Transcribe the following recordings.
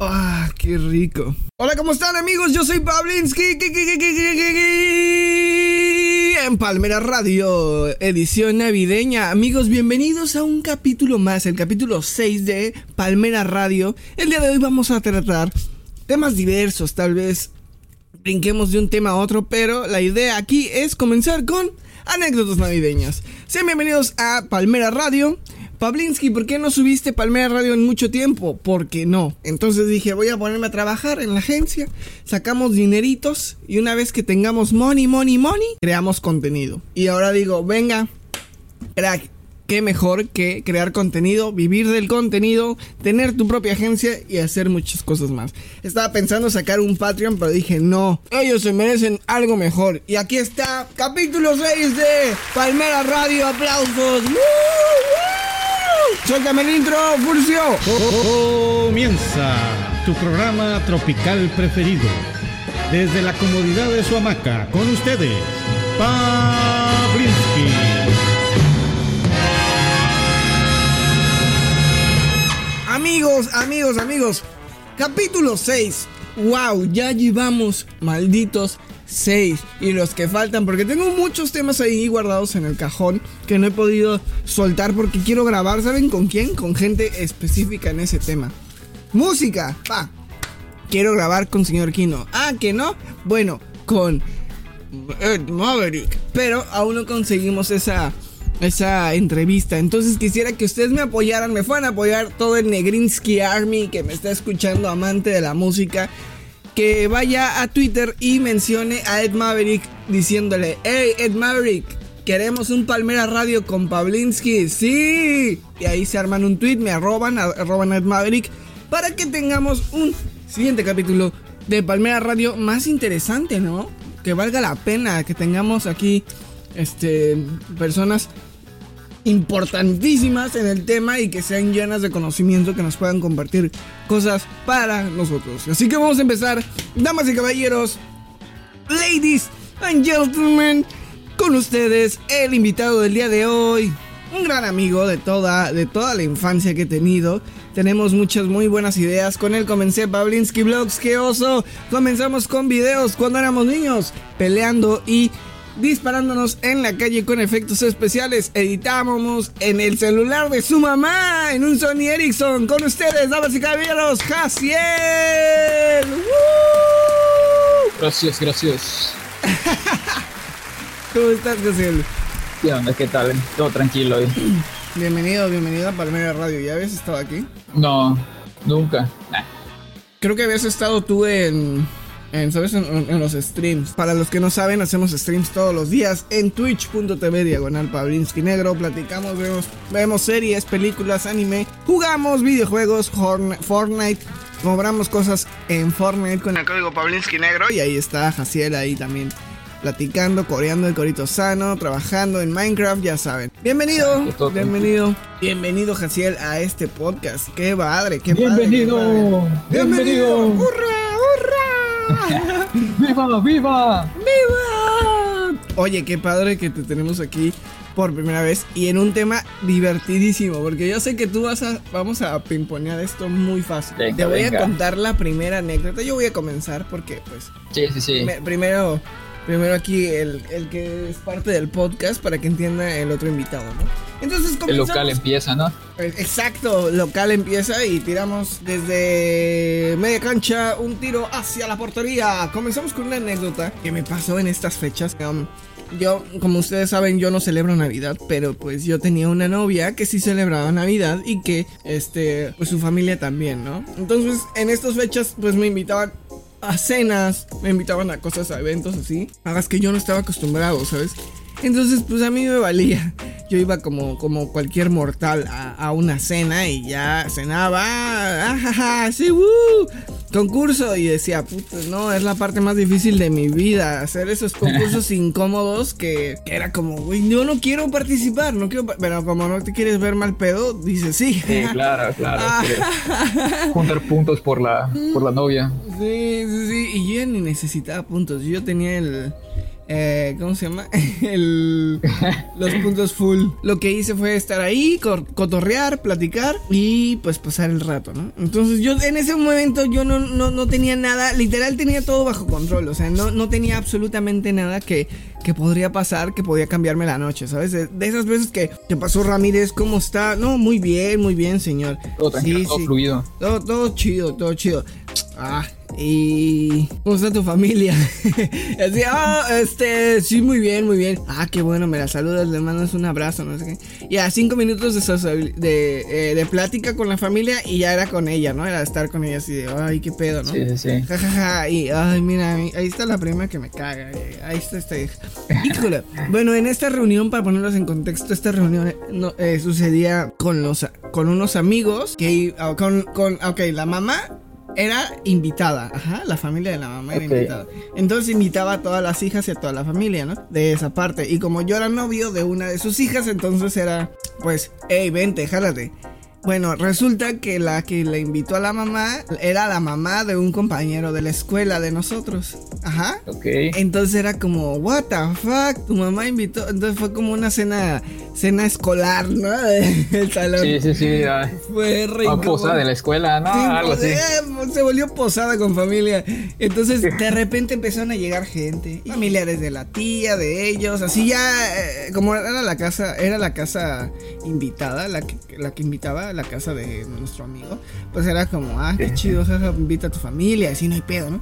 Ah, qué rico. Hola, ¿cómo están amigos? Yo soy Pablinski. En Palmera Radio, edición navideña. Amigos, bienvenidos a un capítulo más, el capítulo 6 de Palmera Radio. El día de hoy vamos a tratar temas diversos, tal vez brinquemos de un tema a otro, pero la idea aquí es comenzar con anécdotas navideñas. Sean bienvenidos a Palmera Radio. Pablinski, ¿por qué no subiste Palmera Radio en mucho tiempo? Porque no. Entonces dije, voy a ponerme a trabajar en la agencia, sacamos dineritos y una vez que tengamos money, money, money, creamos contenido. Y ahora digo, venga, crack, qué mejor que crear contenido, vivir del contenido, tener tu propia agencia y hacer muchas cosas más. Estaba pensando sacar un Patreon, pero dije, no, ellos se merecen algo mejor. Y aquí está, capítulo 6 de Palmera Radio, aplausos. Suéltame el intro, Furcio. Comienza tu programa tropical preferido. Desde la comodidad de su hamaca, con ustedes, Pavlinsky. Amigos, amigos, amigos. Capítulo 6. Wow, ya llevamos malditos 6 y los que faltan porque tengo muchos temas ahí guardados en el cajón que no he podido soltar porque quiero grabar, ¿saben con quién? Con gente específica en ese tema. Música, pa. Quiero grabar con señor Kino. Ah, que no. Bueno, con Ed Maverick, pero aún no conseguimos esa esa entrevista. Entonces quisiera que ustedes me apoyaran, me fueran a apoyar todo el Negrinsky Army que me está escuchando, amante de la música que vaya a Twitter y mencione a Ed Maverick diciéndole, hey Ed Maverick, queremos un Palmera Radio con Pablinski, sí. Y ahí se arman un tweet, me arroban, arroban a Ed Maverick, para que tengamos un siguiente capítulo de Palmera Radio más interesante, ¿no? Que valga la pena que tengamos aquí este personas importantísimas en el tema y que sean llenas de conocimiento que nos puedan compartir cosas para nosotros. Así que vamos a empezar, damas y caballeros, ladies and gentlemen, con ustedes el invitado del día de hoy, un gran amigo de toda, de toda la infancia que he tenido. Tenemos muchas muy buenas ideas. Con él comencé Pablinski Vlogs, que oso. Comenzamos con videos cuando éramos niños, peleando y disparándonos en la calle con efectos especiales. Editábamos en el celular de su mamá, en un Sony Ericsson. Con ustedes, damas y caballeros, Jaciel. Gracias, gracias. ¿Cómo estás, Jaciel? ¿Qué onda? ¿Qué tal? Todo tranquilo hoy. Bienvenido, bienvenido a Palmera Radio. ¿Ya habías estado aquí? No, nunca. Nah. Creo que habías estado tú en en, ¿sabes? En, los streams. Para los que no saben, hacemos streams todos los días en twitch.tv diagonal Pablinski Negro. Platicamos, vemos, vemos series, películas, anime, jugamos videojuegos, Fortnite. Cobramos cosas en Fortnite con el código Pablinski Negro. Y ahí está Jaciel ahí también platicando, coreando el corito sano, trabajando en Minecraft, ya saben. Bienvenido, bienvenido, bienvenido Jaciel a este podcast. Qué padre, qué bienvenido, padre. Bienvenido, bienvenido. ¡Hurra, hurra! ¡Viva, viva! ¡Viva! Oye, qué padre que te tenemos aquí por primera vez y en un tema divertidísimo, porque yo sé que tú vas a, vamos a pimponear esto muy fácil. Venga, Te voy venga. a contar la primera anécdota. Yo voy a comenzar porque, pues, Sí, sí, sí. me- primero, primero aquí el, el que es parte del podcast para que entienda el otro invitado, ¿no? Entonces El local empieza, ¿no? Exacto, local empieza y tiramos desde media cancha un tiro hacia la portería. Comenzamos con una anécdota que me pasó en estas fechas. Um, yo, como ustedes saben, yo no celebro Navidad, pero pues yo tenía una novia que sí celebraba Navidad y que, este, pues su familia también, ¿no? Entonces, en estas fechas, pues me invitaban a cenas, me invitaban a cosas, a eventos así, a las que yo no estaba acostumbrado, ¿sabes? Entonces, pues a mí me valía. Yo iba como, como cualquier mortal a, a una cena y ya cenaba. ¡Ah, ja, ja, sí, woo! Concurso. Y decía, puta, no, es la parte más difícil de mi vida. Hacer esos concursos incómodos que, que era como, güey, yo no quiero participar, no quiero. pa-". Pero como no te quieres ver mal pedo, dices sí. Sí, claro, claro. Ah. Juntar puntos por la, por la novia. Sí, sí, sí. Y yo ya ni necesitaba puntos. Yo tenía el, eh, ¿cómo se llama? El, los puntos full. Lo que hice fue estar ahí, cotorrear, platicar y pues pasar el rato, ¿no? Entonces yo en ese momento yo no, no, no tenía nada, literal tenía todo bajo control, o sea, no, no tenía absolutamente nada que, que podría pasar, que podía cambiarme la noche, ¿sabes? De, de esas veces que, que pasó Ramírez, ¿cómo está? No, muy bien, muy bien, señor. Todo tranquilo, Sí, todo sí. fluido. Todo, todo chido, todo chido. Ah, y. ¿Cómo está tu familia? Así, ah, este, sí, muy bien, muy bien. Ah, qué bueno, me la saludas, le mandas un abrazo, no sé qué. Y a cinco minutos de, de, eh, de plática con la familia y ya era con ella, ¿no? Era estar con ella así de, ay, qué pedo, ¿no? Sí, sí, sí. Ja, ja, ja, y ay, mira, ahí ahí está la prima que me caga. eh, Ahí está esta hija. Híjole. Bueno, en esta reunión, para ponerlos en contexto, esta reunión eh, no, eh, sucedía con los con unos amigos que ah, con, con ok, la mamá era invitada, ajá, la familia de la mamá era invitada. Entonces invitaba a todas las hijas y a toda la familia, ¿no? De esa parte. Y como yo era novio de una de sus hijas, entonces era, pues, hey, vente, jálate. Bueno, resulta que la que le invitó a la mamá era la mamá de un compañero de la escuela de nosotros. Ajá. Ok. Entonces era como, what the fuck, tu mamá invitó. Entonces fue como una cena, cena escolar, ¿no? Del salón. Sí, sí, sí. ay. Fue re Una incómodo. posada de la escuela, ¿no? Sí, Algo así. se volvió posada con familia. Entonces, de repente empezaron a llegar gente, familiares de la tía, de ellos, así ya, eh, como era la casa, era la casa invitada, la que, la que invitaba, la casa de nuestro amigo, pues era como, ah, qué chido, jaja, invita a tu familia, así no hay pedo, ¿no?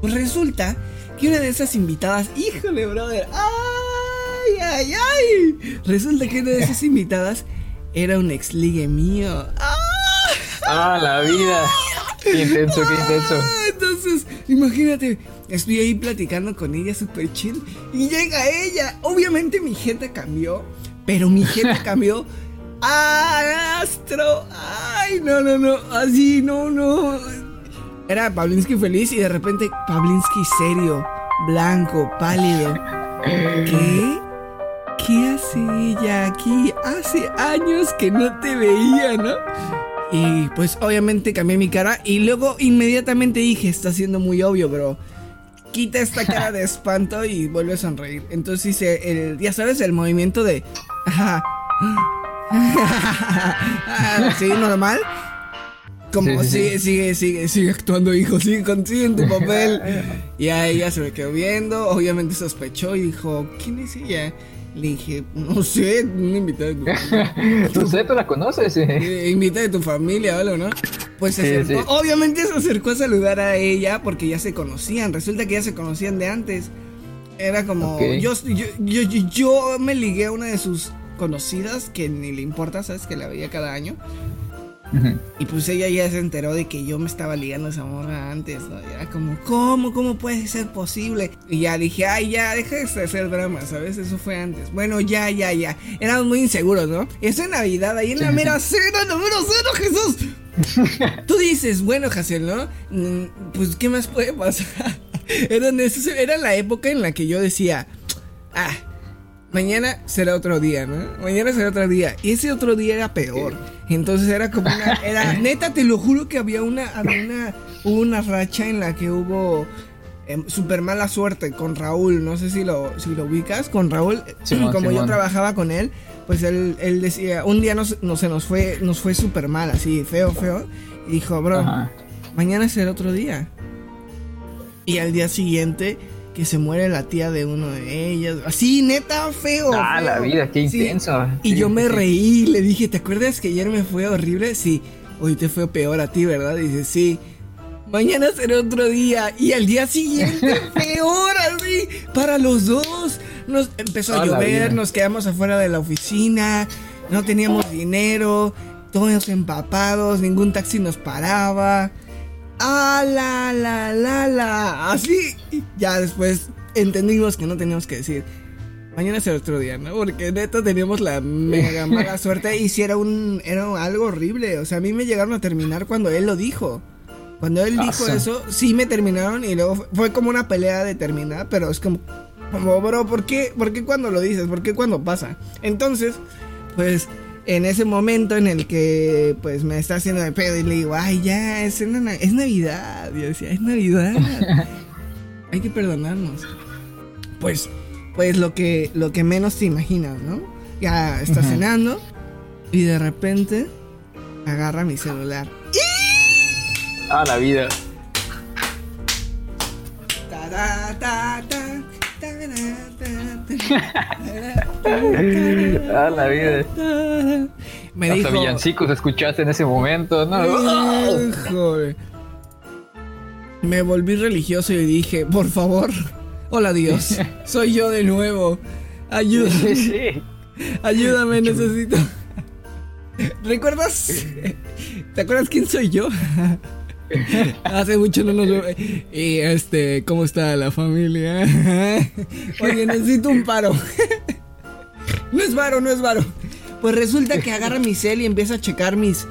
Pues resulta que una de esas invitadas, híjole, brother, ay, ay, ay, resulta que una de esas invitadas era un ex ligue mío. ¡Ah! Ah, la vida. Qué intenso, qué intenso. Ah, Entonces, imagínate, estoy ahí platicando con ella súper chill y llega ella. Obviamente mi gente cambió, pero mi gente cambió a Astro. Ay, no, no, no, así, no, no. Era Pavlinsky feliz y de repente Pavlinsky serio, blanco, pálido. ¿Qué? ¿Qué hace ella aquí? Hace años que no te veía, ¿no? Y pues obviamente cambié mi cara y luego inmediatamente dije, está siendo muy obvio, bro. Quita esta cara de espanto y vuelve a sonreír. Entonces hice el, ya sabes, el movimiento de... Sí, normal. Como Sí, sigue, sí. sigue, sigue, sigue actuando, hijo, sigue, con- sigue en tu papel. Y a ella se me quedó viendo, obviamente sospechó y dijo, ¿quién es ella? Le dije, no sé, una invitada de tu familia. Tú sé, tú la conoces. eh. Eh, Invita de tu familia o algo, ¿no? Pues se acercó, sí. obviamente se acercó a saludar a ella porque ya se conocían. Resulta que ya se conocían de antes. Era como, yo, yo, yo- yo me ligué a una de sus conocidas que ni le importa, ¿sabes? Que la veía cada año. Y pues ella ya se enteró de que yo me estaba ligando a esa morra antes, ¿no? Y era como, ¿cómo? ¿Cómo puede ser posible? Y ya dije, ay, ya, deja de hacer drama, ¿sabes? Eso fue antes. Bueno, ya, ya, ya. Éramos muy inseguros, ¿no? Es en Navidad, ahí en la mera cena, número cero, Jesús. Tú dices, bueno, Hazel, ¿no? Mm, Pues, ¿qué más puede pasar? Era, en ese- era la época en la que yo decía, ah, mañana será otro día, ¿no? Mañana será otro día. Y ese otro día era peor. Entonces era como una. Era, neta, te lo juro que había una. Había una. Hubo una racha en la que hubo. em, super mala suerte con Raúl. No sé si lo, si lo ubicas. Con Raúl. Simón, como yo Simón. trabajaba con él. Pues él, él decía. Un día nos, no, se nos fue. Nos fue super mal, así, feo, feo. Y dijo, bro, Ajá. mañana será otro día. Y al día siguiente, que se muere la tía de uno de ellas. Así, neta, feo. Ah, feo. la vida, qué Sí. intenso. Y Sí, yo me sí. reí, le dije, ¿te acuerdas que ayer me fue horrible? Sí, hoy te fue peor a ti, ¿verdad? Dice, sí. Mañana será otro día. Y al día siguiente, peor así, para los dos. Nos empezó a llover, nos quedamos afuera de la oficina, no teníamos dinero, todos empapados, ningún taxi nos paraba. Ah, la, la, la, la. Así. Ya después entendimos que no teníamos que decir. Mañana será otro día, ¿no? Porque neta teníamos la mega mala suerte y si era un era algo horrible, o sea, a mí me llegaron a terminar cuando él lo dijo. Cuando él dijo eso, sí me terminaron y luego fue, fue como una pelea de terminar, pero es como como bro, ¿por qué? ¿Por qué cuando lo dices? ¿Por qué cuando pasa? Entonces, pues en ese momento en el que pues me está haciendo de pedo y le digo, "Ay, ya, es, una- es Navidad." Y yo decía, "Es Navidad." Hay que perdonarnos. pues, pues lo que, lo que menos te imaginas, ¿no? Ya está cenando y de repente agarra mi celular. Ah, la vida. Ta, ta, ta, ta, ta, Ah, la vida. Me Hasta dijo. villancicos escuchaste en ese momento, ¿no? Híjole. Me volví religioso y dije, por favor, hola Dios, soy yo de nuevo. Sí, Ayúdame, sí. ayúdame, necesito. ¿Recuerdas? ¿Te acuerdas quién soy yo? Hace mucho no nos veo. Y este, ¿cómo está la familia? Oye, necesito un paro. No es varo, no es varo. Pues resulta que agarra mi cel y empieza a checar mis,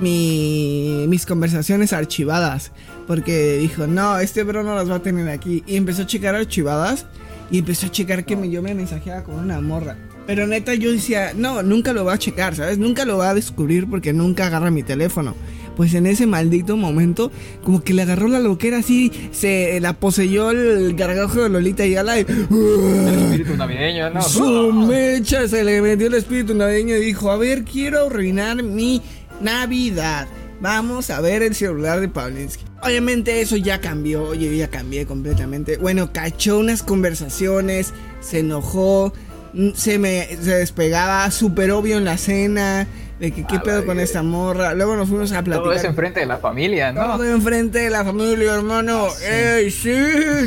mi- mis conversaciones archivadas. Porque dijo, no, este bro no las va a tener aquí. Y empezó a checar archivadas. Y empezó a checar que me, yo me mensajeaba con una morra. Pero neta yo decía, no, nunca lo va a checar, ¿sabes? Nunca lo va a descubrir porque nunca agarra mi teléfono. Pues en ese maldito momento, como que le agarró la loquera así, se la poseyó el gargajo de Lolita y ala y... Espíritu navideño, ¿no? Su mecha se le metió el espíritu navideño y dijo, a ver, quiero arruinar mi Navidad. Vamos a ver el celular de Pavlinsky. Obviamente eso ya cambió, yo ya cambié completamente. Bueno, cachó unas conversaciones, se enojó, mm, se me se despegaba súper obvio en la cena, de que qué A pedo con esta morra. Luego nos fuimos a Todo eso platicar. enfrente de la familia, ¿no? Todo enfrente de la familia, hermano. ¡Ey, sí,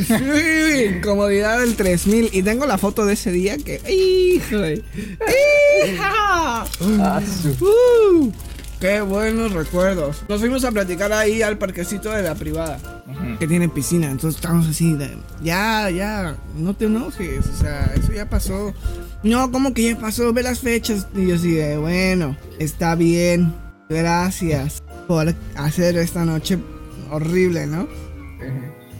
sí! Comodidad del 3000. Y tengo la foto de ese día que. ¡Híjole! ¡Hija! Ah, su- ¡Uh! ¡Qué buenos recuerdos! Nos fuimos a platicar ahí al parquecito de la privada. Que tiene piscina. Entonces estamos así de. Ya, ya. No te enojes. O sea, eso ya pasó. No, ¿cómo que ya pasó? Ve las fechas. Y yo así de. Bueno, está bien. Gracias por hacer esta noche horrible, ¿no?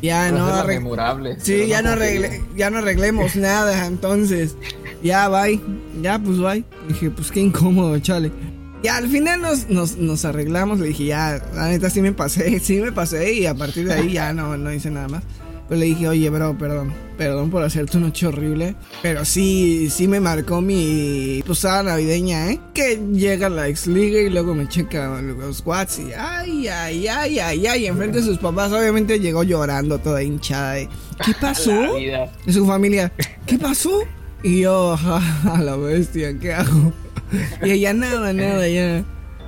Ya Para no arreg-. Sí, pero ya no, como arregle- ya no arreglemos nada, entonces. Ya, bye. Ya, pues bye. Dije, pues qué incómodo, chale. Ya al final nos, nos, nos arreglamos. Le dije, ya, la neta sí me pasé, sí me pasé. Y a partir de ahí ya no, no hice nada más. Pero le dije, oye, bro, perdón. Perdón por hacer tu noche horrible. Pero sí, sí me marcó mi posada navideña, ¿eh? Que llega la ex liga y luego me checa los whats y ay, ay, ay, ay, ay. Enfrente de sus papás, obviamente llegó llorando toda hinchada. de, ¿Qué pasó? De su familia, ¿qué pasó? Y yo, "Ja, a la bestia, ¿qué hago? Y ella, nada, nada, ya.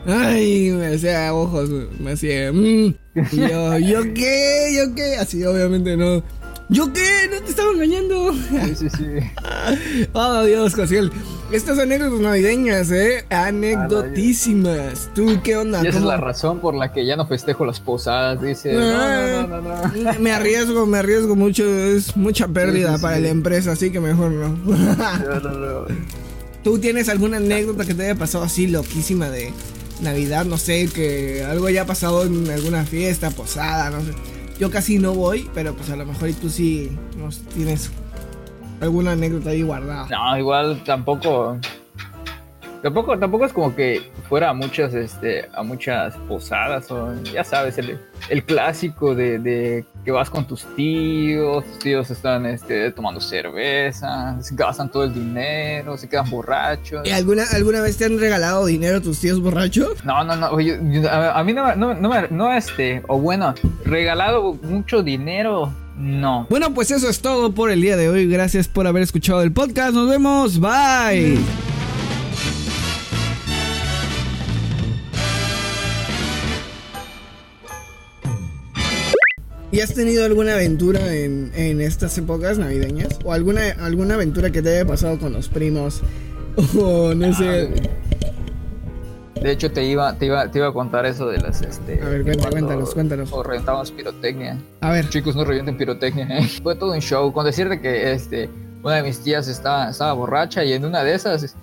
Ay, me hacía ojos, me hacía, "Mm". Y yo, ¿yo qué? ¿Yo qué? Así, obviamente no. ¿Yo qué? No te estaba engañando. Sí, sí, sí. Oh, Dios, Cosiel. Estas anécdotas navideñas, ¿eh? Anecdotísimas. ¿Tú qué onda? Y esa es la razón por la que ya no festejo las posadas. Dice, no, no, no, no, no. Me arriesgo, me arriesgo mucho. Es mucha pérdida Sí, sí, para sí. la empresa, así que mejor no. ¿Tú tienes alguna anécdota que te haya pasado así loquísima de Navidad? No sé, que algo haya pasado en alguna fiesta, posada, no sé. Yo casi no voy, pero pues a lo mejor y tú sí nos tienes alguna anécdota ahí guardada. No, igual tampoco. Tampoco, tampoco es como que fuera a muchas, este, a muchas posadas o ya sabes, el, el clásico de, de que vas con tus tíos, tus tíos están este, tomando cerveza, se gastan todo el dinero, se quedan borrachos. ¿Y alguna, alguna vez te han regalado dinero tus tíos borrachos? No, no, no, yo- a, a mí no, no, no, no, este, o bueno, regalado mucho dinero, no. Bueno, pues eso es todo por el día de hoy. Gracias por haber escuchado el podcast. Nos vemos. Bye. ¿Y has tenido alguna aventura en, en estas épocas navideñas? ¿O alguna, alguna aventura que te haya pasado con los primos? O no sé. De hecho, te iba, te iba, te iba a contar eso de las, este... A ver, cuenta- cuéntanos, cuéntanos. O reventamos pirotecnia. A ver. Chicos, no revienten pirotecnia, ¿eh? Fue todo un show. Con decirte que, este, una de mis tías estaba, estaba borracha y en una de esas...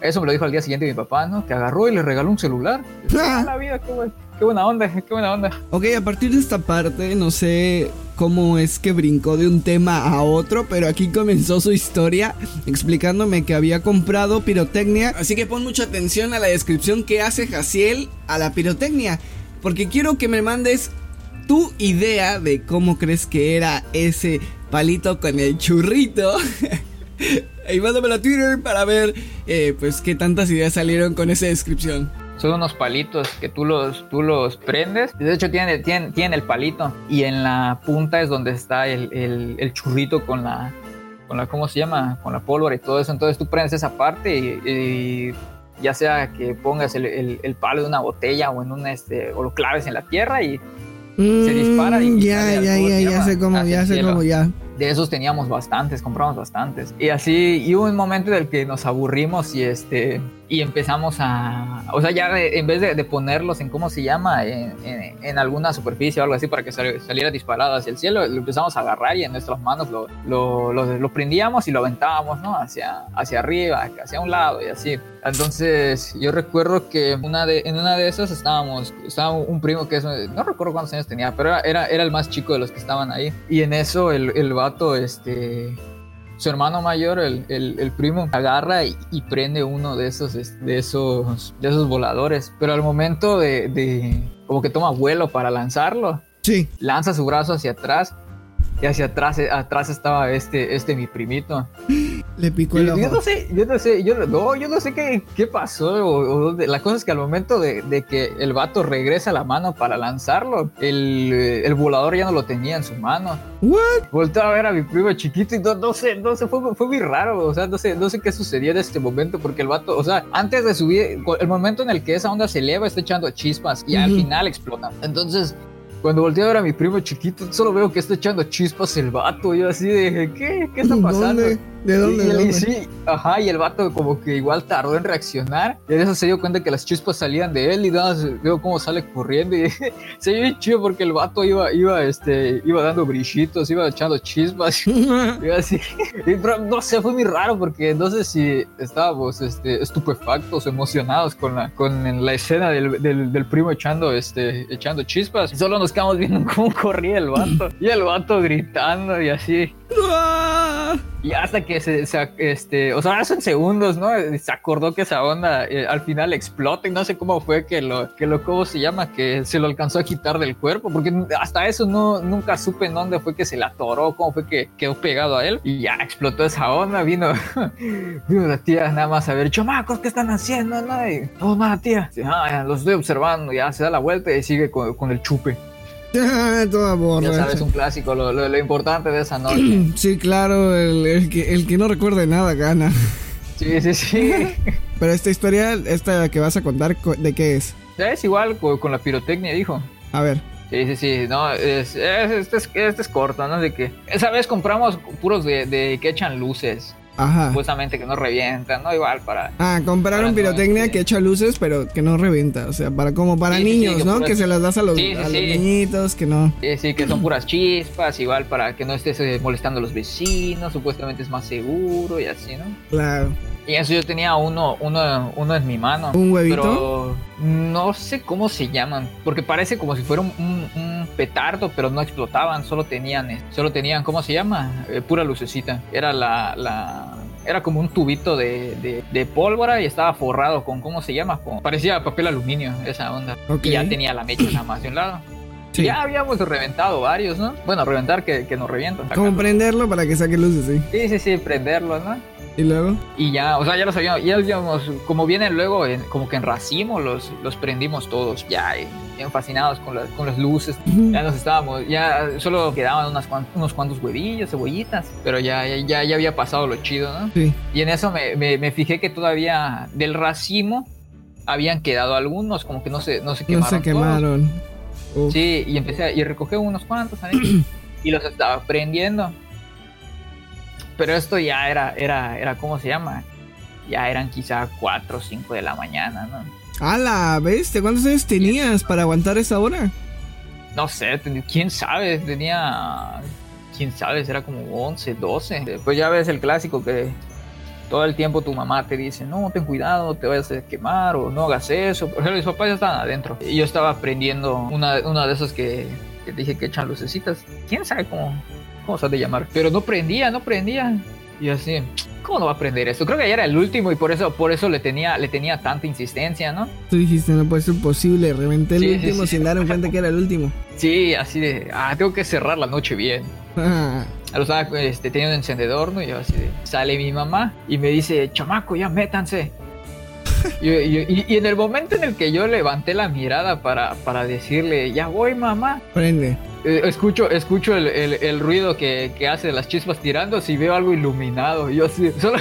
Eso me lo dijo al día siguiente mi papá, ¿no? Que agarró y le regaló un celular. ¡Ah, la vida! ¡Qué, buen- qué buena onda! ¡Qué buena onda! Ok, a partir de esta parte no sé cómo es que brincó de un tema a otro, pero aquí comenzó su historia explicándome que había comprado pirotecnia. Así que pon mucha atención a la descripción que hace Jaciel a la pirotecnia, porque quiero que me mandes tu idea de cómo crees que era ese palito con el churrito. y mándamelo a Twitter para ver eh, pues qué tantas ideas salieron con esa descripción. Son unos palitos que tú los, tú los prendes. De hecho, tienen, tienen, el palito. Y en la punta es donde está el, el, churrito con la, con la, ¿cómo se llama? Con la pólvora y todo eso. Entonces tú prendes esa parte y, ya sea que pongas el, el, palo de una botella o en un este, o lo claves en la tierra y se dispara y mm, ya, ya, ya, ya sé cómo, ya sé cómo, ya de esos teníamos bastantes, compramos bastantes. Y así, y hubo un momento en el que nos aburrimos y este, y empezamos a, o sea, ya en vez de, ponerlos en, ¿cómo se llama? En, en, alguna superficie o algo así para que saliera disparado hacia el cielo, lo empezamos a agarrar y en nuestras manos lo, lo, lo, prendíamos y lo aventábamos, ¿no? Hacia, hacia arriba, hacia un lado y así. Entonces, yo recuerdo que una de, en una de esas estábamos, estaba un primo que es, no recuerdo cuántos años tenía, pero era, era, el más chico de los que estaban ahí. Y en eso el, el este, su hermano mayor, el, el, primo, agarra y, prende uno de esos, de esos, de esos voladores. Pero al momento de, de, como que toma vuelo para lanzarlo, sí. lanza su brazo hacia atrás y hacia atrás, atrás estaba este, este mi primito. Le picó el ojo. Yo no sé, yo no sé, yo no, yo no sé qué, qué pasó. la cosa es que al momento de, de, que el vato regresa la mano para lanzarlo, el, el, volador ya no lo tenía en su mano. What? Voltó a ver a mi primo chiquito y no, no sé, no sé, fue, fue muy raro. O sea, no sé, no sé qué sucedió en este momento porque el vato, o sea, antes de subir, el momento en el que esa onda se eleva está echando chispas y al final explota. Entonces, cuando volteé a ver a mi primo chiquito, solo veo que está echando chispas el vato. Yo así de, ¿qué? ¿Qué está pasando? ¿De dónde? ¿De dónde? Sí, ajá, y el vato como que igual tardó en reaccionar. Y en eso se dio cuenta que las chispas salían de él y veo cómo sale corriendo. Y se vio chido porque el vato iba, iba, este, iba dando brillitos, iba echando chispas. y así. Y, no sé, fue muy raro porque no sé si estábamos este, estupefactos, emocionados con la, con la escena del, del, primo echando, este, echando chispas. Solo nos quedamos viendo cómo corría el vato. Y el vato gritando y así. Y hasta que se, este, o sea, hace segundos, ¿no? Se acordó que esa onda eh, al final explota y no sé cómo fue que lo, que lo, ¿cómo se llama? Que se lo alcanzó a quitar del cuerpo, porque hasta eso no, nunca supe en dónde fue que se la atoró, cómo fue que quedó pegado a él y ya explotó esa onda, vino, vino la tía nada más a ver, chamacos, ¿qué están haciendo? No, no, nada, tía. Ah, estoy observando, ya se da la vuelta y sigue con, con el chupe. Toda Ya sabes, un clásico, lo, lo, importante de esa noche. sí, claro, el, que, el que no recuerde nada gana. Sí, sí, sí. Pero esta historia, esta que vas a contar, ¿de qué es? Es igual con, la pirotecnia, dijo. A ver. Sí, sí, sí, no, es, este, es, este es corto, ¿no? De que esa vez compramos puros de, de que echan luces. Ajá. Supuestamente que no revientan, ¿no? Igual para. Ah, compraron pirotecnia que echa luces, pero que no revienta. O sea, para como para niños, ¿no? Que se las das a los, a los niñitos, que no. Sí, sí, que son puras chispas, igual para que no estés eh, molestando a los vecinos, supuestamente es más seguro y así, ¿no? Claro. Y eso yo tenía uno, uno, uno en mi mano. ¿Un huevito? Pero no sé cómo se llaman, porque parece como si fuera un, petardo, pero no explotaban, solo tenían, eh, solo tenían, ¿cómo se llama? Eh, pura lucecita. Era la, la, era como un tubito de, de, pólvora y estaba forrado con, ¿cómo se llama? parecía papel aluminio, esa onda. Y ya tenía la mecha nada más de un lado. Ya habíamos reventado varios, ¿no? Bueno, reventar que, que nos revientan. Como prenderlo para que saque luces, sí. Sí, sí, sí, prenderlo, ¿no? ¿Y luego? Y ya, o sea, ya los habíamos, ya habíamos, como vienen luego, como que en racimo, los, los prendimos todos, ya, bien fascinados con, con las luces. Ya nos estábamos, ya solo quedaban unas, unos cuantos huevillos, cebollitas, pero ya, ya, ya había pasado lo chido, ¿no? Sí. Y en eso me, me, fijé que todavía del racimo habían quedado algunos, como que no se, no se quemaron. No se quemaron. Sí, y empecé a, y recogí unos cuantos y los estaba prendiendo pero esto ya era, era, era, ¿cómo se llama? Ya eran quizá 4 o 5 de la mañana, ¿no? A la bestia, ¿cuántos años tenías para aguantar esa hora? No sé, quién sabe, tenía, quién sabe, era como 11, 12. Pues ya ves el clásico que todo el tiempo tu mamá te dice, no, ten cuidado, te vayas a quemar o no hagas eso. Ejemplo, mis papás ya estaban adentro. Y yo estaba aprendiendo una, una de esas que, que dije que echan lucecitas. ¿Quién sabe cómo, ¿cómo se ha de llamar? Pero no prendía, no prendía. Y así, ¿cómo no va a prender esto? Creo que ya era el último y por eso, por eso le tenía, le tenía tanta insistencia, ¿no? Tú dijiste, no puede ser posible, reventé el último sin dar en cuenta que era el último. Sí, así de, ah, tengo que cerrar la noche bien. lo estaba este, teniendo encendedor, ¿no? Y yo así de, sale mi mamá y me dice, chamaco, ya métanse. y, y- y en el momento en el que yo levanté la mirada para, para decirle, ya voy, mamá, Prende. Eh, escucho, escucho el, el- el ruido que, que hace las chispas tirando y veo algo iluminado. Yo así, solo,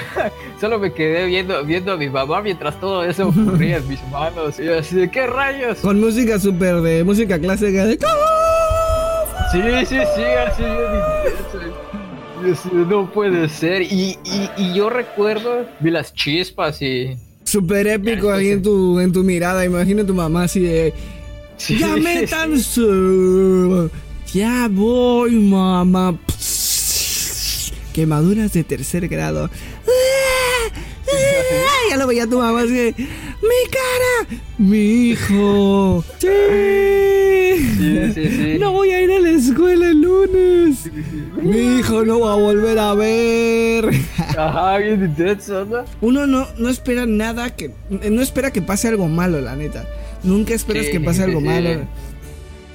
solo me quedé viendo, viendo a mi mamá mientras todo eso ocurría en mis manos. Y yo así ¿qué rayos? Con música súper de música clásica de... Sí, sí, sí, así yo dije, eso, no puede ser. Y, y, y yo recuerdo, vi las chispas y... Súper épico ahí sí. en tu, en tu mirada. Imagina tu mamá así de... Sí, ¡Ya sí, métanse! ¡Ya voy, mamá! Quemaduras de tercer grado. Ya lo veía tu mamá así. ¡Mi cara! ¡Mi hijo! ¡Sí! Sí, sí, sí. No voy a ir a la escuela el lunes. Mi hijo no va a volver a ver. Ajá. Uno no, no espera nada que. No espera que pase algo malo, la neta. Nunca esperas que pase algo malo.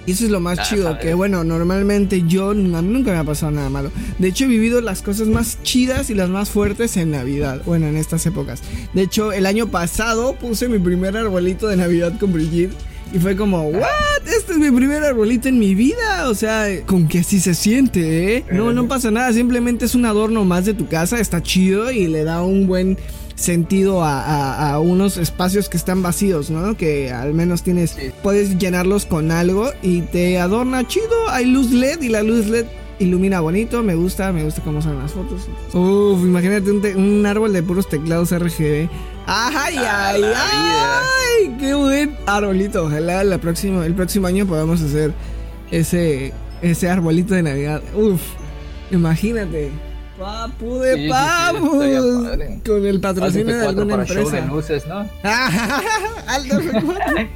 Y eso es lo más Ah, chido, que bueno, normalmente yo, a mí nunca me ha pasado nada malo. De hecho, he vivido las cosas más chidas y las más fuertes en Navidad, bueno, en estas épocas. De hecho, el año pasado puse mi primer arbolito de Navidad con Brigitte. Y fue como, ¿what? Este es mi primer arbolito en mi vida. O sea, con que así se siente, ¿eh? No, no pasa nada. Simplemente es un adorno más de tu casa. Está chido y le da un buen sentido a, a- a unos espacios que están vacíos, ¿no? Que al menos tienes, Sí. puedes llenarlos con algo y te adorna chido. Hay luz LED y la luz LED ilumina bonito. Me gusta, me gusta cómo son las fotos. Uf, imagínate un, árbol de puros teclados RGB. ¡Ay, ay, vida. ay! ¡Qué buen arbolito! Ojalá la próxima, el próximo año podamos hacer ese, ese arbolito de Navidad. Uf, imagínate. Papu de sí, papu. con el patrocinio de F4 alguna para show de empresa. luces, ¿no? Alto F4.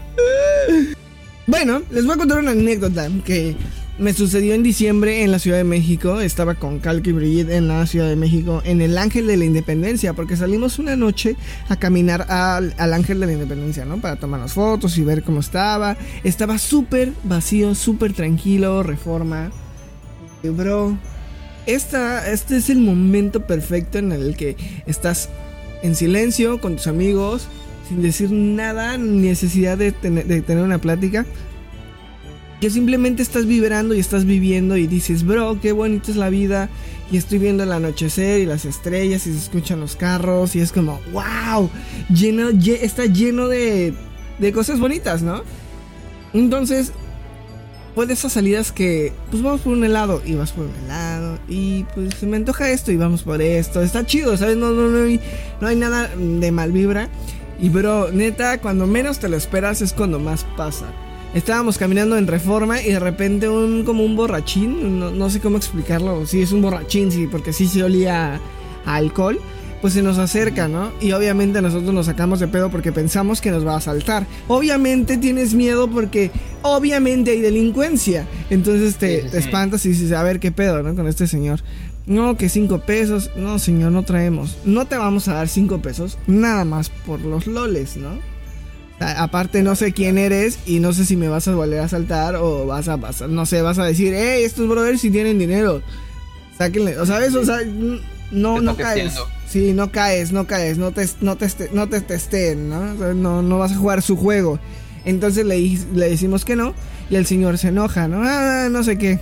Bueno, les voy a contar una anécdota que me sucedió en diciembre en la Ciudad de México. Estaba con Calque y Brigitte en la Ciudad de México, en el Ángel de la Independencia, porque salimos una noche a caminar al, al Ángel de la Independencia, ¿no? Para tomarnos fotos y ver cómo estaba. Estaba súper vacío, súper tranquilo, reforma. Bro, esta, este es el momento perfecto en el que estás en silencio con tus amigos, sin decir nada, ni necesidad de tener, una plática. Que simplemente estás vibrando y estás viviendo y dices, bro, qué bonita es la vida. Y estoy viendo el anochecer y las estrellas y se escuchan los carros y es como, wow, lleno, lle- está lleno de, de cosas bonitas, ¿no? Entonces, fue de esas salidas que, pues vamos por un helado y vas por un helado y pues se me antoja esto y vamos por esto. Está chido, ¿sabes? No, no, no, hay, no hay nada de mal vibra. Y bro, neta, cuando menos te lo esperas es cuando más pasa. Estábamos caminando en reforma y de repente un como un borrachín, no, no sé cómo explicarlo, sí es un borrachín, sí, porque sí se olía a alcohol, pues se nos acerca, ¿no? Y obviamente nosotros nos sacamos de pedo porque pensamos que nos va a asaltar. Obviamente tienes miedo porque obviamente hay delincuencia. Entonces te, Sí, sí, te sí. espantas y dices, a ver qué pedo, ¿no? Con este señor. No, que cinco pesos. No, señor, no traemos. No te vamos a dar cinco pesos. Nada más por los loles, ¿no? Aparte no sé quién eres y no sé si me vas a volver a asaltar o vas a pasar, no sé, vas a decir, hey, estos brothers si tienen dinero. Sáquenle, o sabes, o sea, no, no caes. Sí, no caes, no caes, no te, no te, este- no te testeen, ¿no? No, no vas a jugar su juego. Entonces le, le decimos que no y el señor se enoja, ¿no? Ah, no sé qué.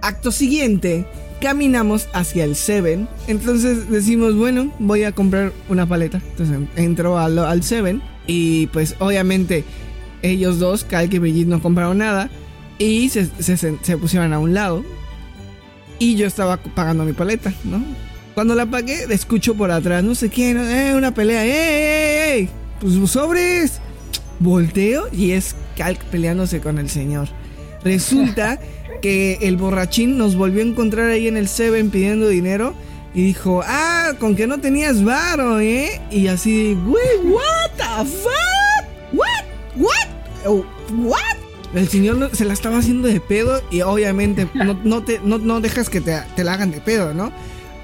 Acto siguiente, caminamos hacia el Seven. Entonces decimos, bueno, voy a comprar una paleta. Entonces entro al, al Seven y pues obviamente ellos dos, Kalk y Brigitte, no compraron nada y se- se- se pusieron a un lado. Y yo estaba pagando mi paleta, ¿no? Cuando la pagué, escucho por atrás, no sé quién, eh, una pelea, ¡eh, eh, eh! Pues sobres. Volteo y es Kalk peleándose con el señor. Resulta que el borrachín nos volvió a encontrar ahí en el Seven pidiendo dinero y dijo, ah, con que no tenías varo, ¿eh? Y así, güey, what the fuck? What? What? Oh, what? El señor se la estaba haciendo de pedo y obviamente no, no te, no, no dejas que te, te la hagan de pedo, ¿no?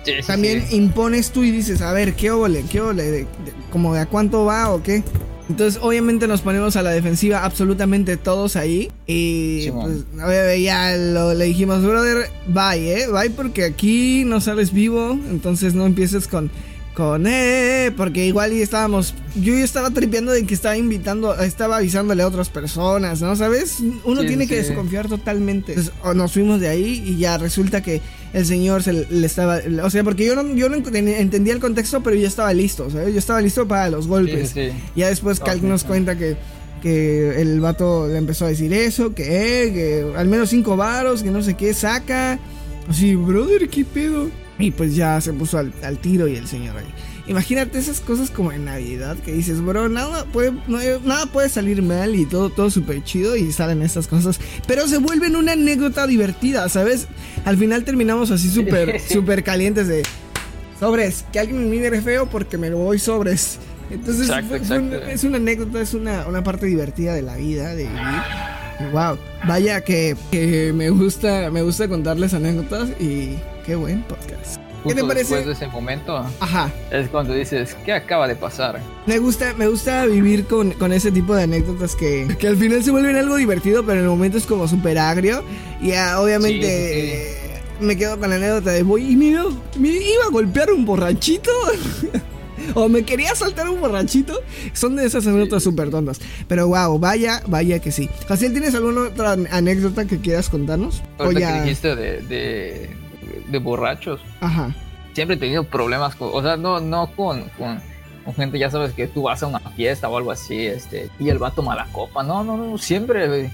Sí, También sí. impones tú y dices, a ver, ¿qué ole? ¿Qué ole? ¿Como de a cuánto va o qué? Entonces, obviamente nos ponemos a la defensiva absolutamente todos ahí. Y pues, ya lo- le dijimos, brother, bye, eh, bye porque aquí no sales vivo. Entonces no empieces con, con, eh, porque igual y estábamos, yo ya estaba tripeando de que estaba invitando, estaba avisándole a otras personas, ¿no? ¿Sabes? Uno Sí, tiene sí, que desconfiar totalmente. Entonces, o nos fuimos de ahí y ya resulta que el señor se le, estaba, o sea, porque yo no, yo no ent- entendía el contexto, pero yo estaba listo, ¿sabes? Yo estaba listo para los golpes. Sí. Ya después Cal Ok, nos cuenta que, que el vato le empezó a decir eso, que, eh, que al menos cinco varos, que no sé qué saca. Así, brother, ¿qué pedo? Y pues ya se puso al, al tiro y el señor ahí. Imagínate esas cosas como en Navidad que dices, bro, nada puede, no- nada puede salir mal y todo, todo súper chido y salen estas cosas. Pero se vuelven una anécdota divertida, ¿sabes? Al final terminamos así súper, súper calientes de sobres, que alguien me mire feo porque me lo voy sobres. Entonces Exacto, un- es una anécdota, es una, una parte divertida de la vida, de vivir. Wow, vaya que, que me gusta, me gusta contarles anécdotas y qué buen podcast. ¿Qué te parece? Después de ese momento Ajá. es cuando dices, ¿qué acaba de pasar? Me gusta, me gusta vivir con, con ese tipo de anécdotas que, que al final se vuelven algo divertido, pero en el momento es como súper agrio. Y ah, obviamente Sí, sí, sí. eh, me quedo con la anécdota de voy y me, iba- me iba a golpear un borrachito. o me quería saltar un borrachito. Son de esas anécdotas súper tontas. Pero wow, vaya, vaya que sí. Jaciel, ¿tienes alguna otra anécdota que quieras contarnos? O Ahorita ya- que dijiste de, de, de borrachos, Aja. siempre he tenido problemas con, o sea, no, no con, con, con gente, ya sabes que tú vas a una fiesta o algo así, este, y el vato mala copa, no, no, no, siempre.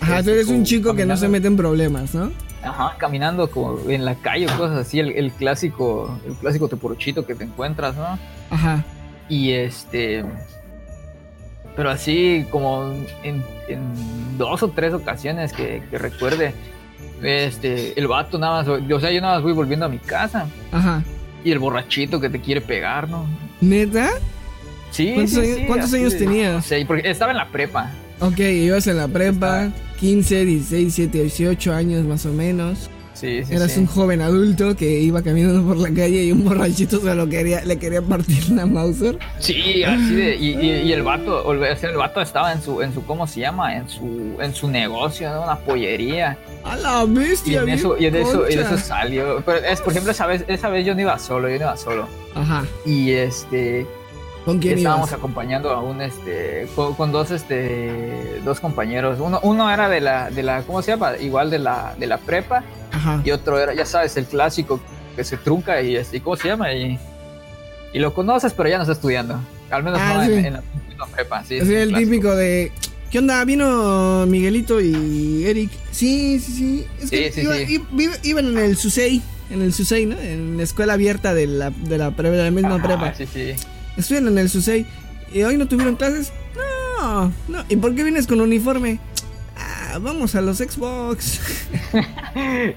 Ajá, tú Este, eres un chico que no se mete en problemas, ¿no? Ajá, caminando como en la calle, cosas así, el, el clásico, el clásico teporochito que te encuentras, ¿no? Ajá. Y este. Pero así como en, en dos o tres ocasiones que, que recuerde. Este, el vato nada más, o sea, yo nada más voy volviendo a mi casa. Ajá. Y el borrachito que te quiere pegar, ¿no? ¿Neta? Sí. ¿Cuántos sí, años- sí, cuántos años de- tenías? Sí, porque estaba en la prepa. Ok, ibas en la prepa, 15, 16, 17, 18 años más o menos. Sí, sí, Eras sí. un joven adulto que iba caminando por la calle y un borrachito se lo quería, le quería partir la Mauser. Sí, así de, y, y- y el vato, o sea, el vato estaba en su, en su, ¿cómo se llama? En su, en su negocio, ¿no? Una pollería. A la Y bestia, en bien eso, y en eso, y en eso salió. Pero es, por ejemplo, esa vez, esa vez yo no iba solo, yo no iba solo. Ajá. Y este, ¿Con quién estábamos ibas? acompañando a un este con, con dos este dos compañeros uno uno era de la de la cómo se llama igual de la de la prepa Ajá. y otro era ya sabes el clásico que se trunca y este cómo se llama y y lo conoces pero ya no está estudiando al menos Ah, no sí. en, en la, en la prepa sí Es el clásico. típico de. ¿Qué onda? Vino Miguelito y Eric. Sí, sí, sí. Es que Sí, sí, iba- sí. i- iban en el SUSEI. En el SUSEI, ¿no? En la escuela abierta de la, de la, pre- de la misma Ajá, prepa. sí sí Estudian en el SUSEI. ¿Y hoy no tuvieron clases? No, no. ¿Y por qué vienes con uniforme? Ah, vamos a los Xbox.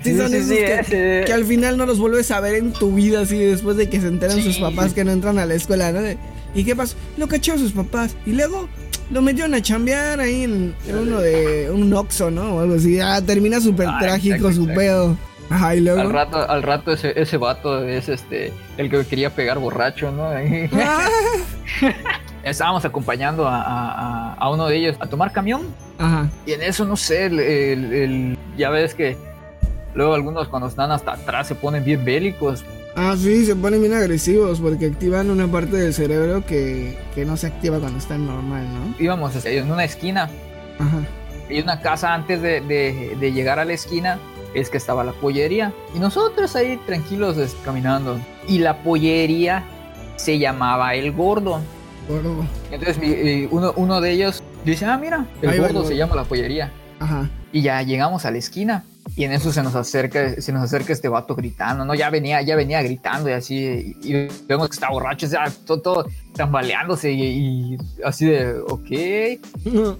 Sí, son esos que, al final no los vuelves a ver en tu vida, así después de que se enteran sus papás que no entran a la escuela, ¿no? ¿Y qué pasó? Lo cachó a sus papás. Y luego lo metieron a chambear ahí en, en uno de un Oxxo, ¿no? O algo así. Ah, termina súper trágico su pedo. Ajá, y luego. al rato al rato ese ese vato es este el que quería pegar borracho no Ah. estábamos acompañando a, a- a- uno de ellos a tomar camión Ajá. y en eso no sé el, el- el- ya ves que luego algunos cuando están hasta atrás se ponen bien bélicos Ah, sí, se ponen bien agresivos porque activan una parte del cerebro que, que no se activa cuando está normal, ¿no? íbamos este, en una esquina Ajá. y una casa antes de, de- de llegar a la esquina es que estaba la pollería y nosotros ahí tranquilos este, caminando y la pollería se llamaba el gordo Gordo. entonces mi- eh, uno, uno de ellos dice ah mira el Ahí gordo gordo. se llama la pollería Ajá. Y ya llegamos a la esquina y en eso se nos acerca, se nos acerca este vato gritando, ¿no? Ya venía, ya venía gritando y así, y, y vemos que está borracho, o sea, todo, todo tambaleándose y, y así de, ok.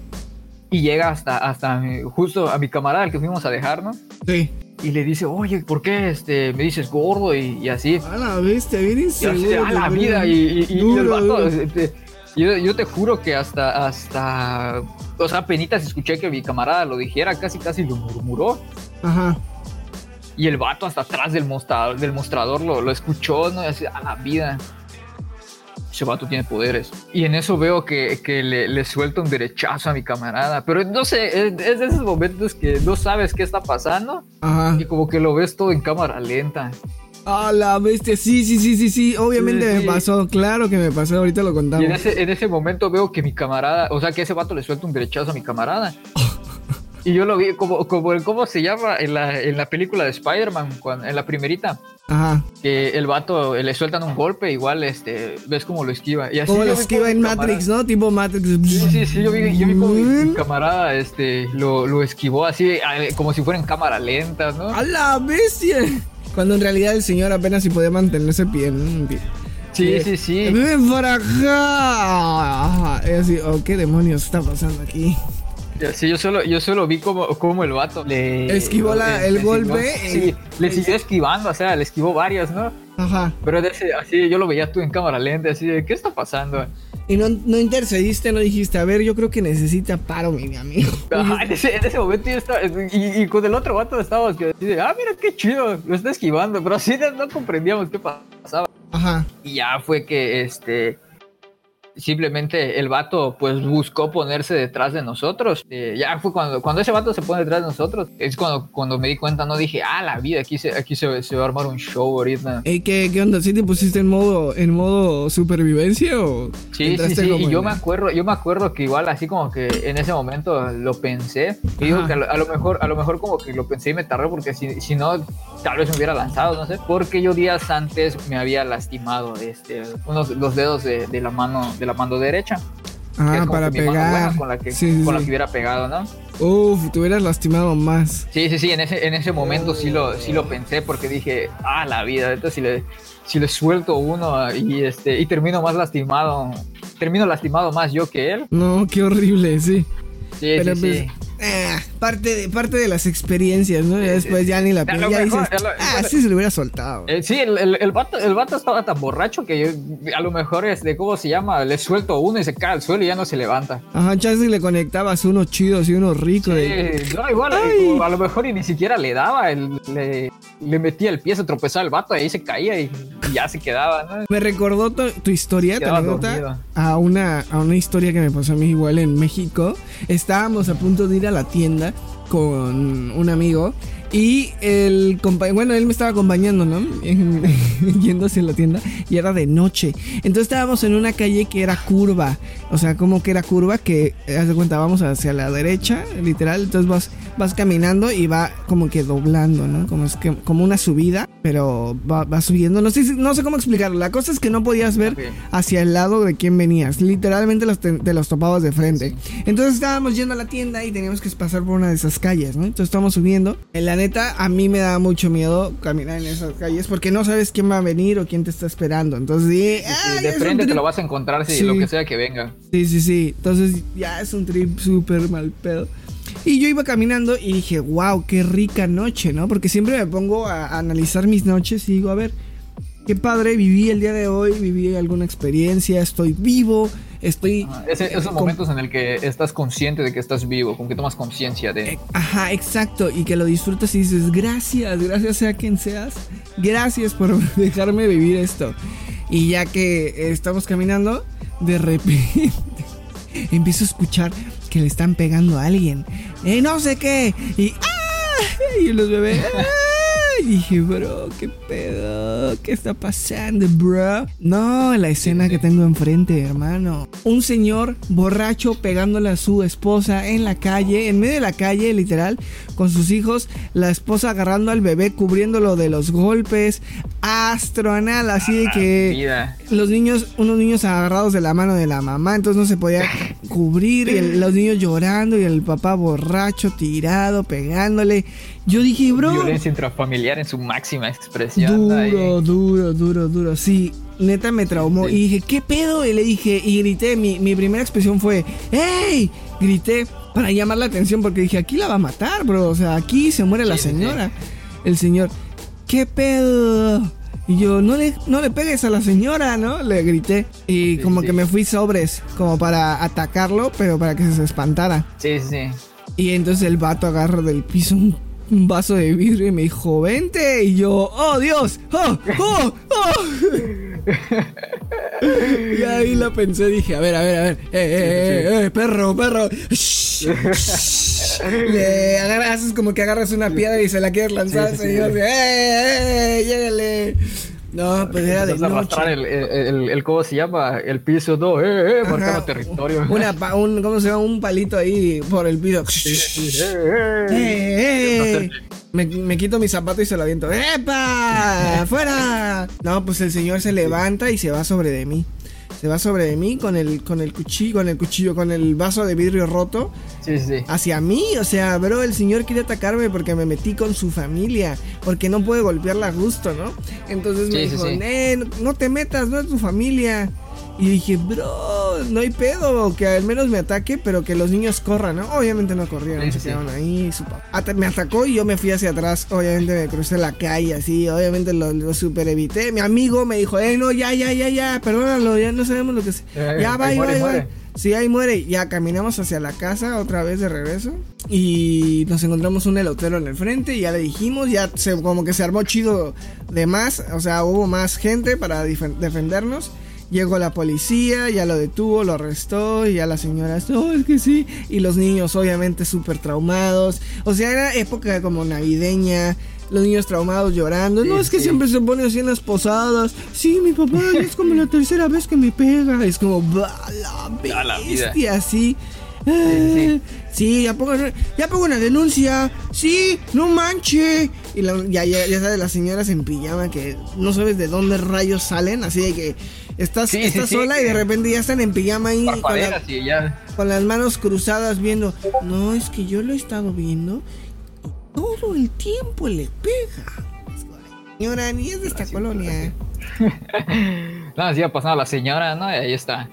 Y llega hasta, hasta justo a mi camarada, al que fuimos a dejar, ¿no? Sí. Y le dice, oye, ¿por qué este, me dices gordo? Y, y así. A la bestia, bien inseguro. a la vida. Y, y- y Duro, el vato, este, yo, yo te juro que hasta, hasta, o sea, penitas escuché que mi camarada lo dijera, casi, casi lo murmuró. Ajá. Y el vato hasta atrás del mostrador, del mostrador lo, lo escuchó, ¿no? Y así, a la vida. Ese vato tiene poderes. Y en eso veo que, que le, le suelta un derechazo a mi camarada. Pero no sé, es, es de esos momentos que no sabes qué está pasando Ajá. y como que lo ves todo en cámara lenta. A la bestia, sí, sí, sí, sí, sí. Obviamente Sí, me sí. pasó, claro que me pasó, ahorita lo Y en contamos. ese, en ese momento veo que mi camarada, o sea, que ese vato le suelta un derechazo a mi camarada. Y yo lo vi como, como ¿cómo se llama? En la, en la película de Spider-Man, en la primerita, Ajá. que el vato eh, le sueltan un golpe, igual este, ves cómo lo esquiva. Y así Como lo esquiva en mi camarada- Matrix, ¿no? Tipo Matrix. Sí, sí, sí, yo vi, yo vi como mi, camarada este, lo, lo esquivó así, eh, como si fuera en cámara lenta, ¿no? ¡A la bestia! Cuando en realidad el señor apenas si podía mantenerse pie. ¿no? Sí, sí, sí. ¡Ven para acá! Y así, oh, ¿qué demonios está pasando aquí? Sí, yo solo, yo solo vi como, como el vato le... Esquivó la- el le siguió- golpe. Sí, le siguió esquivando, o sea, le esquivó varias, ¿no? Ajá. Pero ese, así yo lo veía tú en cámara lenta, así de, ¿qué está pasando? Y no, no intercediste, no dijiste, a ver, yo creo que necesita paro, mi amigo. Ajá, en, ese, en ese momento yo estaba, y, y con el otro vato estábamos que así de, ah, mira qué chido, lo está esquivando, pero así no, no comprendíamos qué pasaba. Ajá. Y ya fue que, este, simplemente el vato, pues, buscó ponerse detrás de nosotros. Eh, ya fue cuando, cuando ese vato se pone detrás de nosotros, es cuando, cuando me di cuenta, no dije, ah, la vida, aquí se, aquí se, se va a armar un show ahorita. Ey, ¿qué, ¿Qué onda? ¿Sí te pusiste en modo, en modo supervivencia o Sí, sí, sí, y yo me acuerdo, yo me acuerdo que igual así como que en ese momento lo pensé, y digo que a lo, a lo mejor, a lo mejor como que lo pensé y me tardé porque si, si no, tal vez me hubiera lanzado, no sé, porque yo días antes me había lastimado este, unos los dedos de, de la mano, de la mano derecha. Ah, para pegar. con la que, sí, sí, con la que hubiera pegado, ¿no? Uf, te hubieras lastimado más. Sí, sí, sí, en ese, en ese momento sí lo, sí lo pensé porque dije, ah, la vida, entonces si le, si le suelto uno y, este, y termino más lastimado, termino lastimado más yo que él. No, qué horrible, sí. Sí, Pero sí, pues, sí. Ah, parte, de, parte de las experiencias, ¿no? Ya después ya ni la pena. lo Ya mejor- dices, a lo- ah, sí se lo hubiera soltado. Eh, sí, el, el, el vato, el vato estaba tan borracho que yo, a lo mejor es de cómo se llama, le suelto uno y se cae al suelo y ya no se levanta. Ajá, chance le conectabas unos chidos y unos ricos. de- Sí, no, igual, Ay. eh, a lo mejor y ni siquiera le daba, le, le metía el pie, se tropezaba el vato y ahí se caía y, y ya se quedaba, ¿no? Me recordó tu, tu historia, tu Quedaba anécdota, a una, a una historia que me pasó a mí igual en México. Estábamos a punto de ir a la tienda con un amigo y el bueno, él me estaba acompañando, ¿no? En- Yendo hacia la tienda y era de noche. Entonces estábamos en una calle que era curva, o sea, como que era curva que, haz de cuenta, vamos hacia la derecha, literal, entonces vas, vas caminando y va como que doblando, ¿no? Como, es que, como una subida, pero va, va subiendo, no sé, no sé cómo explicarlo. La cosa es que no podías ver hacia el lado de quién venías. Literalmente los te, te los topabas de frente. Entonces estábamos yendo a la tienda y teníamos que pasar por una de esas calles, ¿no? Entonces estábamos subiendo. En la neta, a mí me da mucho miedo caminar en esas calles porque no sabes quién va a venir o quién te está esperando. Entonces, sí, Sí, ¡ay, de frente te lo vas a encontrar si lo que sea que venga. Sí, sí, sí. Entonces ya es un trip súper mal pedo. Y yo iba caminando y dije, wow, qué rica noche, ¿no? Porque siempre me pongo a, a analizar mis noches y digo, a ver, qué padre, viví el día de hoy, viví alguna experiencia, estoy vivo, estoy... Ah, esos con- momentos en el que estás consciente de que estás vivo, como que tomas conciencia de... Eh, Ajá, exacto. Y que lo disfrutas y dices, gracias, gracias sea quien seas. Gracias por dejarme vivir esto. Y ya que estamos caminando, de repente empiezo a escuchar que le están pegando a alguien. Eh, no sé qué. Y, ¡ah! y los bebés. ¡ah! Y dije, bro, qué pedo, qué está pasando, bro. No, la escena que tengo enfrente, hermano. Un señor borracho pegándole a su esposa en la calle, en medio de la calle, literal, con sus hijos. La esposa agarrando al bebé, cubriéndolo de los golpes. Astronal, así de que Vida. los niños, unos niños agarrados de la mano de la mamá, entonces no se podía cubrir, y el- los niños llorando y el papá borracho, tirado, pegándole. Yo dije, bro, Violencia intrafamiliar en su máxima expresión. ahí. duro, duro, duro, duro, sí, neta me traumó. Sí. Y dije, ¿qué pedo? Y le dije, y grité, mi, mi primera expresión fue, ¡Ey! Grité para llamar la atención porque dije, aquí la va a matar, bro, o sea, aquí se muere la señora. El señor, ¿qué pedo? Y yo, no le, no le pegues a la señora, ¿no? Le grité. Y Sí, como sí. que me fui sobres, como para atacarlo, pero para que se espantara. Sí, sí, sí. Y entonces el vato agarra del piso un un vaso de vidrio y me dijo, vente. Y yo, oh Dios, oh, oh, oh. y ahí la pensé, dije, a ver, a ver, a ver, eh, eh, eh, eh perro, perro. Le agarras, como que agarras una piedra y se la quieres lanzar, señor. ¡Eh, eh, llégale! No, pues era de noche. El, el, el, ¿cómo se llama? El piso, no, eh, eh, marcando territorio. Una, un, ¿cómo se llama? Un palito ahí por el piso. eh, eh, eh. Me, me, quito mi zapato y se lo aviento. ¡Epa! ¡Fuera! No, pues el señor se levanta y se va sobre de mí se va sobre de mí con el, con el cuchillo, con el cuchillo, con el vaso de vidrio roto. Sí, sí. Hacia mí, o sea, bro, el señor quiere atacarme porque me metí con su familia, porque no puede golpearla a gusto, ¿no? Entonces me dijo, no te metas, no es tu familia. Y dije, bro, no hay pedo, que al menos me ataque, pero que los niños corran, ¿no? Obviamente no corrieron, se quedaron ahí. Su me atacó y yo me fui hacia atrás. Obviamente me crucé la calle, así. Obviamente lo, lo super evité. Mi amigo me dijo, eh, no, ya, ya, ya, ya, perdónalo, ya no sabemos lo que es. Eh, ya, va, va, va. Sí, ahí muere. Ya caminamos hacia la casa otra vez de regreso. Y nos encontramos un elotero en el frente. Y ya le dijimos, ya se, como que se armó chido de más. O sea, hubo más gente para defendernos. Llegó la policía, ya lo detuvo, lo arrestó, y ya la señora, no, es que sí. Y los niños, obviamente, súper traumados. O sea, era época como navideña. Los niños traumados llorando. no, es que siempre se pone así en las posadas. Sí, mi papá es como la tercera vez que me pega. Es como, la bestia, así. sí, sí, ya pongo, ya pongo una denuncia. Sí, no manche. Y ya, ya, ya sabes, las señoras en pijama que no sabes de dónde rayos salen. Así de que Estás, sola y de repente ya están en pijama ahí con, las manos cruzadas viendo. No, es que yo lo he estado viendo. Todo el tiempo le pega. Señora, ni es de esta colonia. no, así ha pasado la señora, ¿no? Y ahí está.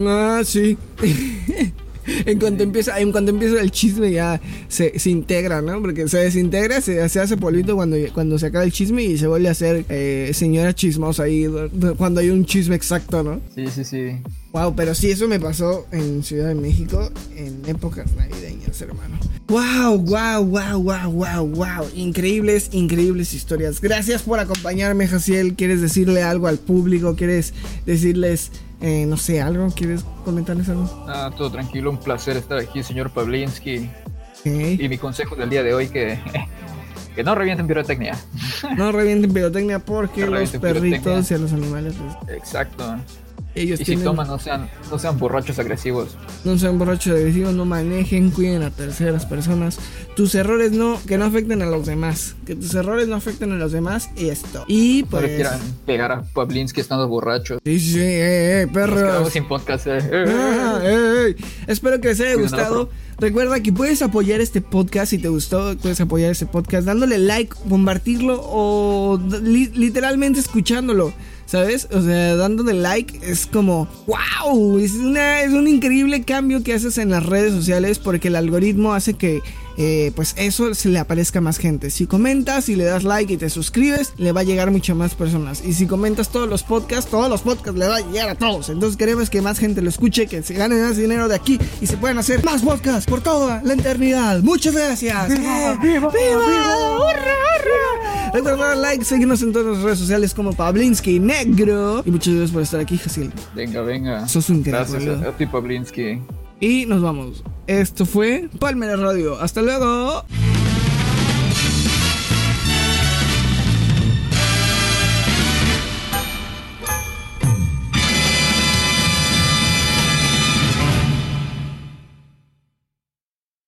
Ah, sí. en cuanto empieza, en cuanto empieza el chisme ya se, se integra, ¿no? Porque se desintegra, se, se, hace polvito cuando, cuando se acaba el chisme y se vuelve a hacer eh, señora chismosa ahí cuando hay un chisme exacto, ¿no? Sí, sí, sí. Wow, pero sí, eso me pasó en Ciudad de México en épocas navideñas, hermano. Wow, wow, wow, wow, wow, wow. Increíbles, increíbles historias. Gracias por acompañarme, Jaciel. ¿Quieres decirle algo al público? ¿Quieres decirles eh, no sé, algo, ¿quieres comentarles algo? Ah, todo tranquilo, un placer estar aquí, señor Pavlinsky. Y mi consejo del día de hoy que, que no revienten pirotecnia. No revienten pirotecnia porque los perritos y a los animales. Pues, Exacto y si toman, no sean, no sean borrachos agresivos. No sean borrachos agresivos, no manejen, cuiden a terceras personas. Tus errores no, que no afecten a los demás. Que tus errores no afecten a los demás y esto. Y pues. No quieran pegar a Pavlinsky estando borrachos. Sí, sí, eh, eh, perros. sin podcast. Eh. Ah, eh, eh. Espero que les haya gustado. Recuerda que puedes apoyar este podcast si te gustó, puedes apoyar este podcast dándole like, compartirlo o literalmente escuchándolo. ¿Sabes? O sea, dándole like es como, wow, es, una, es un increíble cambio que haces en las redes sociales porque el algoritmo hace que eh, pues eso se le aparezca a más gente. Si comentas y le das like y te suscribes, le va a llegar mucho más personas. Y si comentas todos los podcasts, todos los podcasts le va a llegar a todos. Entonces queremos que más gente lo escuche, que se gane más dinero de aquí y se puedan hacer más podcasts por toda la eternidad. Muchas gracias. ¡Viva! ¡Viva! ¡Viva! Recuerda dar like, seguirnos en todas las redes sociales como Pablinski Negro. Y muchas gracias por estar aquí, Jaciel. Venga, venga. Sos un Gracias a ti, Pablinski. Y nos vamos. Esto fue Palmera Radio. Hasta luego.